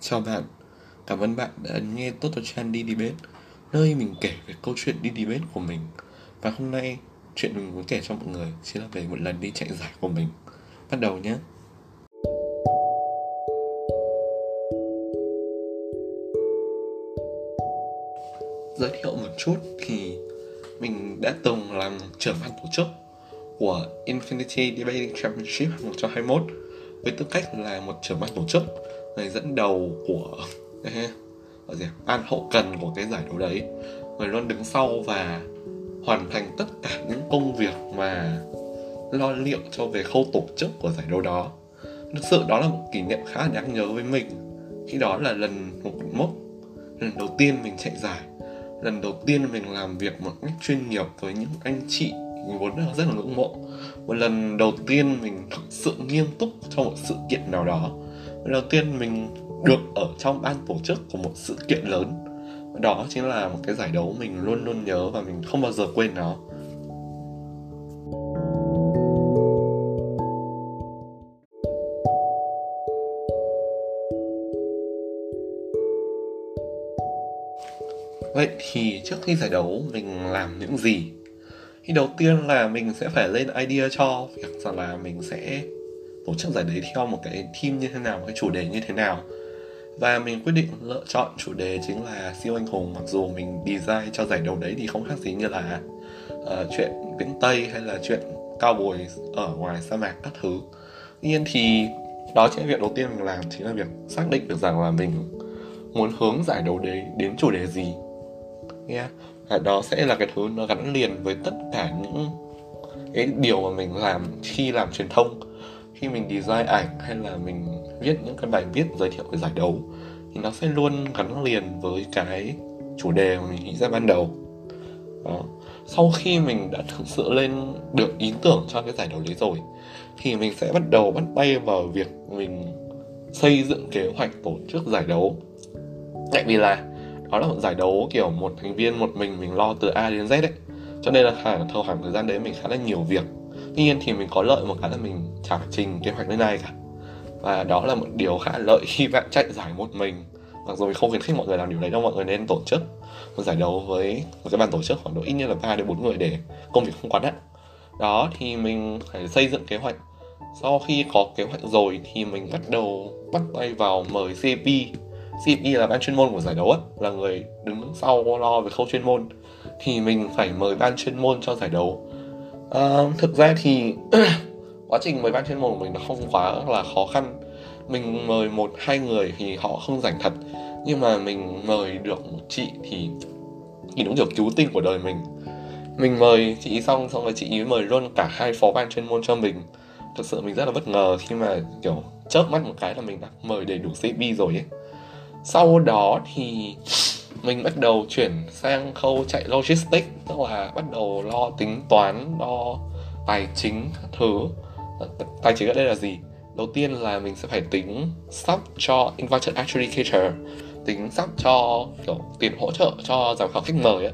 Chào bạn, cảm ơn bạn đã nghe Total Chan đi debate Nơi mình kể về câu chuyện đi debate của mình. Và hôm nay, chuyện mình muốn kể cho mọi người Chính là về một lần đi chạy giải của mình. Bắt đầu nhé. Giới thiệu một chút thì mình đã từng làm trưởng ban tổ chức của Infinity Debating Championship 2021 với tư cách là một trưởng ban tổ chức người dẫn đầu của cái gì à? ban hậu cần của cái giải đấu đấy. Người luôn đứng sau và hoàn thành tất cả những công việc mà lo liệu cho về khâu tổ chức của giải đấu đó. Thực sự đó là một kỷ niệm khá là đáng nhớ với mình. Khi đó là lần một mốc, lần đầu tiên mình chạy giải. Lần đầu tiên mình làm việc một cách chuyên nghiệp với những anh chị mình vốn rất là ngưỡng mộ. Một lần đầu tiên mình thực sự nghiêm túc cho một sự kiện nào đó đầu tiên mình được ở trong ban tổ chức của một sự kiện lớn đó chính là một cái giải đấu mình luôn luôn nhớ và mình không bao giờ quên nó Vậy thì trước khi giải đấu mình làm những gì? Thì đầu tiên là mình sẽ phải lên idea cho việc rằng là mình sẽ tổ chức giải đấy theo một cái team như thế nào, một cái chủ đề như thế nào. Và mình quyết định lựa chọn chủ đề chính là siêu anh hùng mặc dù mình design cho giải đấu đấy thì không khác gì như là uh, chuyện vĩnh Tây hay là chuyện cao bồi ở ngoài sa mạc các thứ. Tuy nhiên thì đó chính là việc đầu tiên mình làm chính là việc xác định được rằng là mình muốn hướng giải đấu đấy đến chủ đề gì nghe yeah. đó sẽ là cái thứ nó gắn liền với tất cả những cái điều mà mình làm khi làm truyền thông khi mình design ảnh hay là mình viết những cái bài viết giới thiệu về giải đấu thì nó sẽ luôn gắn liền với cái chủ đề mà mình nghĩ ra ban đầu. Đó. sau khi mình đã thực sự lên được ý tưởng cho cái giải đấu đấy rồi thì mình sẽ bắt đầu bắt tay vào việc mình xây dựng kế hoạch tổ chức giải đấu. Tại vì là đó là một giải đấu kiểu một thành viên một mình mình lo từ A đến Z đấy, cho nên là khoảng thời gian đấy mình khá là nhiều việc nhiên thì mình có lợi một cái là mình chả phải trình kế hoạch lên này cả. Và đó là một điều khá lợi khi bạn chạy giải một mình. Mặc dù mình không khuyến khích mọi người làm điều đấy đâu mọi người nên tổ chức một giải đấu với một cái ban tổ chức khoảng độ ít nhất là ba đến bốn người để công việc không quá nặng. Đó thì mình phải xây dựng kế hoạch. Sau khi có kế hoạch rồi thì mình bắt đầu bắt tay vào mời CP CP là ban chuyên môn của giải đấu ấy, là người đứng sau lo về khâu chuyên môn. Thì mình phải mời ban chuyên môn cho giải đấu à, thực ra thì quá trình mời ban chuyên môn của mình nó không quá là khó khăn. Mình mời một hai người thì họ không rảnh thật. Nhưng mà mình mời được một chị thì thì đúng kiểu cứu tinh của đời mình. Mình mời chị xong xong rồi chị ấy mời luôn cả hai phó ban chuyên môn cho mình. Thực sự mình rất là bất ngờ khi mà kiểu chớp mắt một cái là mình đã mời đầy đủ CP rồi ấy. Sau đó thì mình bắt đầu chuyển sang khâu chạy logistics, tức là bắt đầu lo tính toán, lo tài chính các thứ. Tài chính ở đây là gì? Đầu tiên là mình sẽ phải tính sắp cho invited adjudicator tính sắp cho, kiểu, tiền hỗ trợ cho giám khảo khách mời ấy.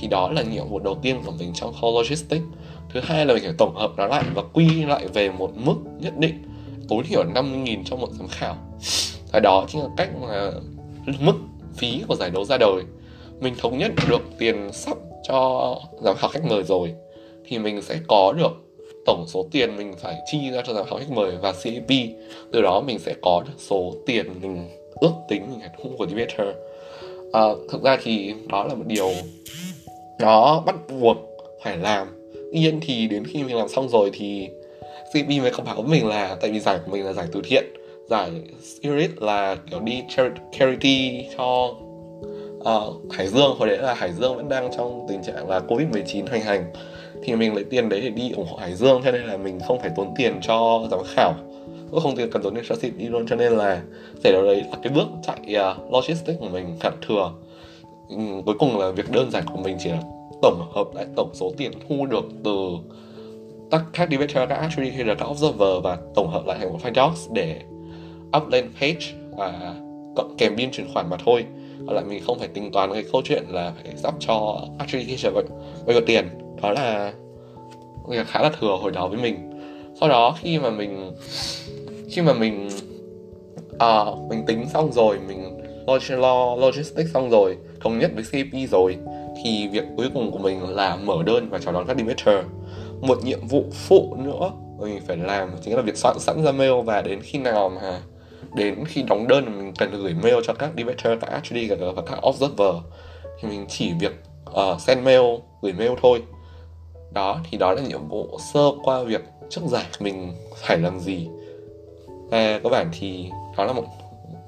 thì đó là nhiệm vụ đầu tiên của mình trong khâu logistics. Thứ hai là mình phải tổng hợp nó lại và quy lại về một mức nhất định, tối thiểu 50.000 cho một giám khảo. Và đó chính là cách mà mức phí của giải đấu ra đời. Mình thống nhất được tiền sắp cho giám khảo khách mời rồi thì mình sẽ có được tổng số tiền mình phải chi ra cho giám khảo khách mời và CAP từ đó mình sẽ có được số tiền mình ước tính mình phải thu của debater à, thực ra thì đó là một điều nó bắt buộc phải làm. Tuy nhiên thì đến khi mình làm xong rồi thì CP mới có báo với mình là tại vì giải của mình là giải từ thiện. Dạ, giải Spirit là kiểu đi charity cho uh, Hải Dương. Hồi đấy là Hải Dương vẫn đang trong tình trạng là Covid 19 hoành hành. Thì mình lấy tiền đấy để đi ủng hộ Hải Dương cho nên là mình không phải tốn tiền cho giám khảo cũng không tiền cần tốn tiền cho ship đi luôn. Cho nên là giải đấu đấy là cái bước chạy uh, logistics của mình khá thừa. Uhm, cuối cùng là việc đơn giản của mình chỉ là tổng hợp lại tổng số tiền thu được từ các các debater, các actuary hay là các observer và tổng hợp lại thành một file docs để up lên page và cộng kèm biên chuyển khoản mà thôi. Còn lại mình không phải tính toán cái câu chuyện là phải sắp cho attribution bao nhiêu tiền. Đó là việc khá là thừa hồi đó với mình. Sau đó khi mà mình khi mà mình à, mình tính xong rồi mình logistics xong rồi thống nhất với CP rồi thì việc cuối cùng của mình là mở đơn và chào đón các Demeter một nhiệm vụ phụ nữa mình phải làm chính là việc soạn sẵn ra mail và đến khi nào mà đến khi đóng đơn mình cần gửi mail cho các debater các actually và các observer. Thì mình chỉ việc uh, send mail gửi mail thôi. Đó thì đó là nhiệm vụ sơ qua việc trước giải mình phải làm gì. Và các bạn thì đó là một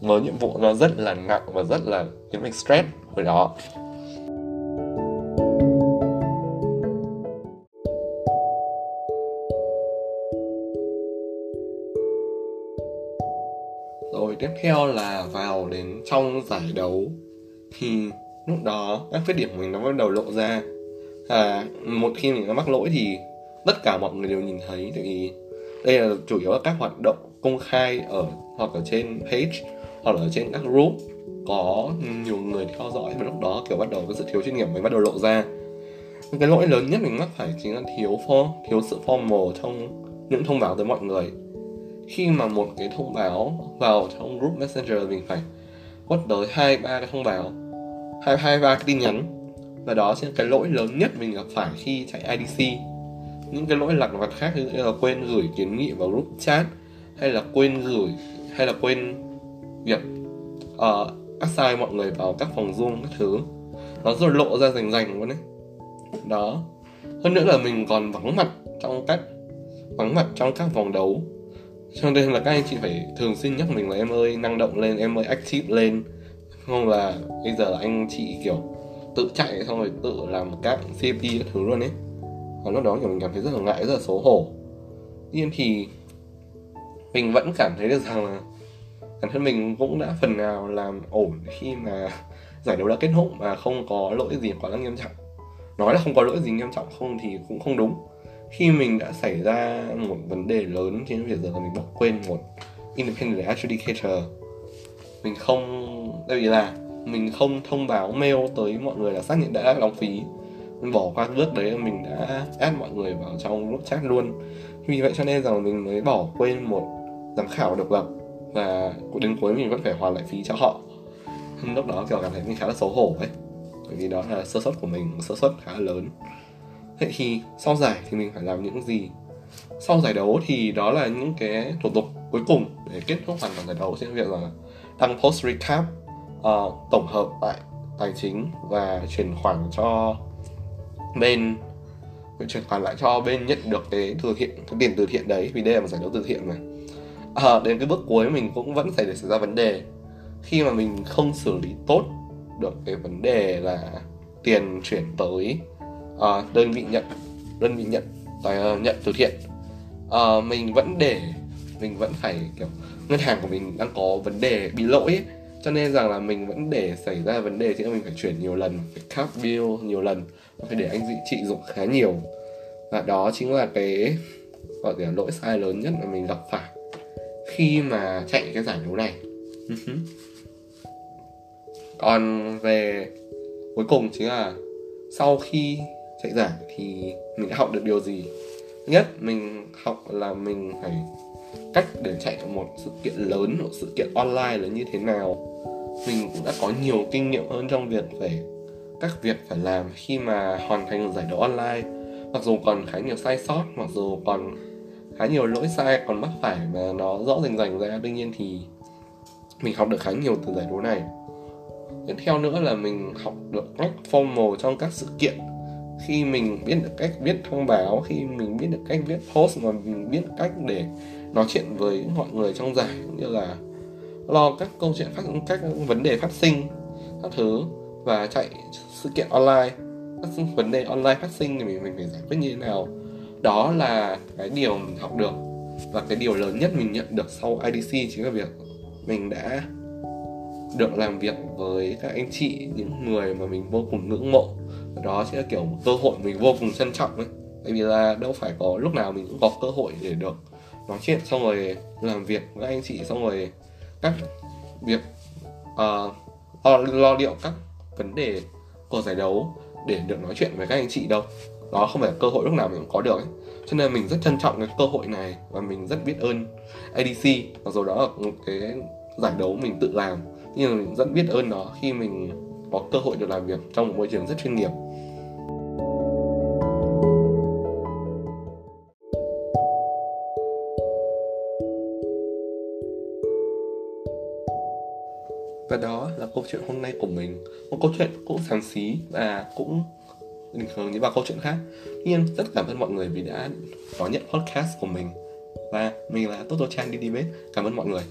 một nhiệm vụ nó rất là nặng và rất là khiến mình stress hồi đó. Tiếp theo là vào đến trong giải đấu. Thì lúc đó các khuyết điểm của mình nó bắt đầu lộ ra. À một khi mình có mắc lỗi thì tất cả mọi người đều nhìn thấy, tại vì đây là chủ yếu là các hoạt động công khai ở, hoặc ở trên page, hoặc ở trên các group. Có nhiều người theo dõi và lúc đó kiểu bắt đầu cái sự thiếu chuyên nghiệp mình bắt đầu lộ ra. Cái lỗi lớn nhất mình mắc phải chính là thiếu form, thiếu sự formal trong những thông báo tới mọi người khi mà một cái thông báo vào trong group messenger mình phải quất tới hai ba cái thông báo hai hai ba cái tin nhắn. Và đó sẽ là cái lỗi lớn nhất mình gặp phải khi chạy IDC những cái lỗi lặt vặt khác như là quên gửi kiến nghị vào group chat hay là quên gửi hay là quên việc uh, assign mọi người vào các phòng zoom các thứ. Nó rồi lộ ra rành rành luôn đấy đó. Hơn nữa là mình còn vắng mặt trong các vắng mặt trong các vòng đấu cho nên là các anh chị phải thường xuyên nhắc mình là em ơi, năng động lên, em ơi, active lên. Không là bây giờ anh chị kiểu tự chạy xong rồi tự làm các CP các thứ luôn ấy. Và lúc đó kiểu mình cảm thấy rất là ngại, rất là xấu hổ. Nhưng thì mình vẫn cảm thấy được rằng là bản thân mình cũng đã phần nào làm ổn khi mà giải đấu đã kết thúc mà không có lỗi gì quá là nghiêm trọng. Nói là không có lỗi gì nghiêm trọng, không thì cũng không đúng khi mình đã xảy ra một vấn đề lớn trên việc giờ là mình bỏ quên một independent adjudicator, mình không, tại vì là mình không thông báo mail tới mọi người là xác nhận đã đóng phí. Mình bỏ qua bước đấy, mình đã add mọi người vào trong group chat luôn. Vì vậy cho nên rằng mình mới bỏ quên một giám khảo độc lập và đến cuối mình vẫn phải hoàn lại phí cho họ. Lúc đó kiểu cảm thấy mình khá là xấu hổ ấy, bởi vì đó là sơ suất của mình sơ suất khá là lớn vậy thì sau giải thì mình phải làm những gì? Sau giải đấu thì đó là những cái thủ tục cuối cùng để kết thúc hoàn toàn giải đấu trên việc là đăng post recap uh, tổng hợp lại tài chính và chuyển khoản cho bên chuyển khoản lại cho bên nhận được cái từ thiện cái tiền từ thiện đấy vì đây là một giải đấu từ thiện mà. À, đến cái bước cuối mình cũng vẫn xảy ra vấn đề. Khi mà mình không xử lý tốt được cái vấn đề là tiền chuyển tới uh, đơn vị nhận đơn vị nhận uh, nhận từ thiện. Uh, mình vẫn để mình vẫn phải kiểu ngân hàng của mình đang có vấn đề bị lỗi ấy. cho nên rằng là mình vẫn để xảy ra vấn đề thì mình phải chuyển nhiều lần phải cap bill nhiều lần phải để anh chị dùng khá nhiều. Và đó chính là cái gọi là lỗi sai lớn nhất mà mình gặp phải khi mà chạy cái giải đấu này. Còn về cuối cùng chính là sau khi chạy giải thì mình đã học được điều gì? Thứ nhất, mình học là mình phải cách để chạy một sự kiện lớn, một sự kiện online là như thế nào. Mình cũng đã có nhiều kinh nghiệm hơn trong việc phải các việc phải làm khi mà hoàn thành giải đấu online. Mặc dù còn khá nhiều sai sót, mặc dù còn khá nhiều lỗi sai, còn mắc phải mà nó rõ rành rành ra. Tuy nhiên thì mình học được khá nhiều từ giải đấu này. Tiếp theo nữa là mình học được cách formal trong các sự kiện khi mình biết được cách viết thông báo, khi mình biết được cách viết post và mình biết cách để nói chuyện với mọi người trong giải, cũng như là lo các câu chuyện phát, các vấn đề phát sinh, các thứ, và chạy sự kiện online, các vấn đề online phát sinh thì mình mình phải giải quyết như thế nào. Đó là cái điều mình học được, và cái điều lớn nhất mình nhận được sau IDC chính là việc mình đã được làm việc với các anh chị, những người mà mình vô cùng ngưỡng mộ đó sẽ là kiểu một cơ hội mình vô cùng trân trọng ấy. Tại vì là đâu phải có lúc nào mình cũng có cơ hội để được nói chuyện xong rồi làm việc với anh chị xong rồi các việc uh, lo, lo liệu các vấn đề của giải đấu để được nói chuyện với các anh chị đâu. Đó không phải là cơ hội lúc nào mình cũng có được ấy. cho nên mình rất trân trọng cái cơ hội này và mình rất biết ơn ADC mặc dù đó là một cái giải đấu mình tự làm nhưng mà mình rất biết ơn nó khi mình có cơ hội được làm việc trong một môi trường rất chuyên nghiệp. Và đó là câu chuyện hôm nay của mình. Một câu chuyện cũng sáng xí và cũng bình thường như bao câu chuyện khác. Tuy nhiên, rất cảm ơn mọi người vì đã đón nhận podcast của mình. Và mình là Toto Chan đi Debate cảm ơn mọi người.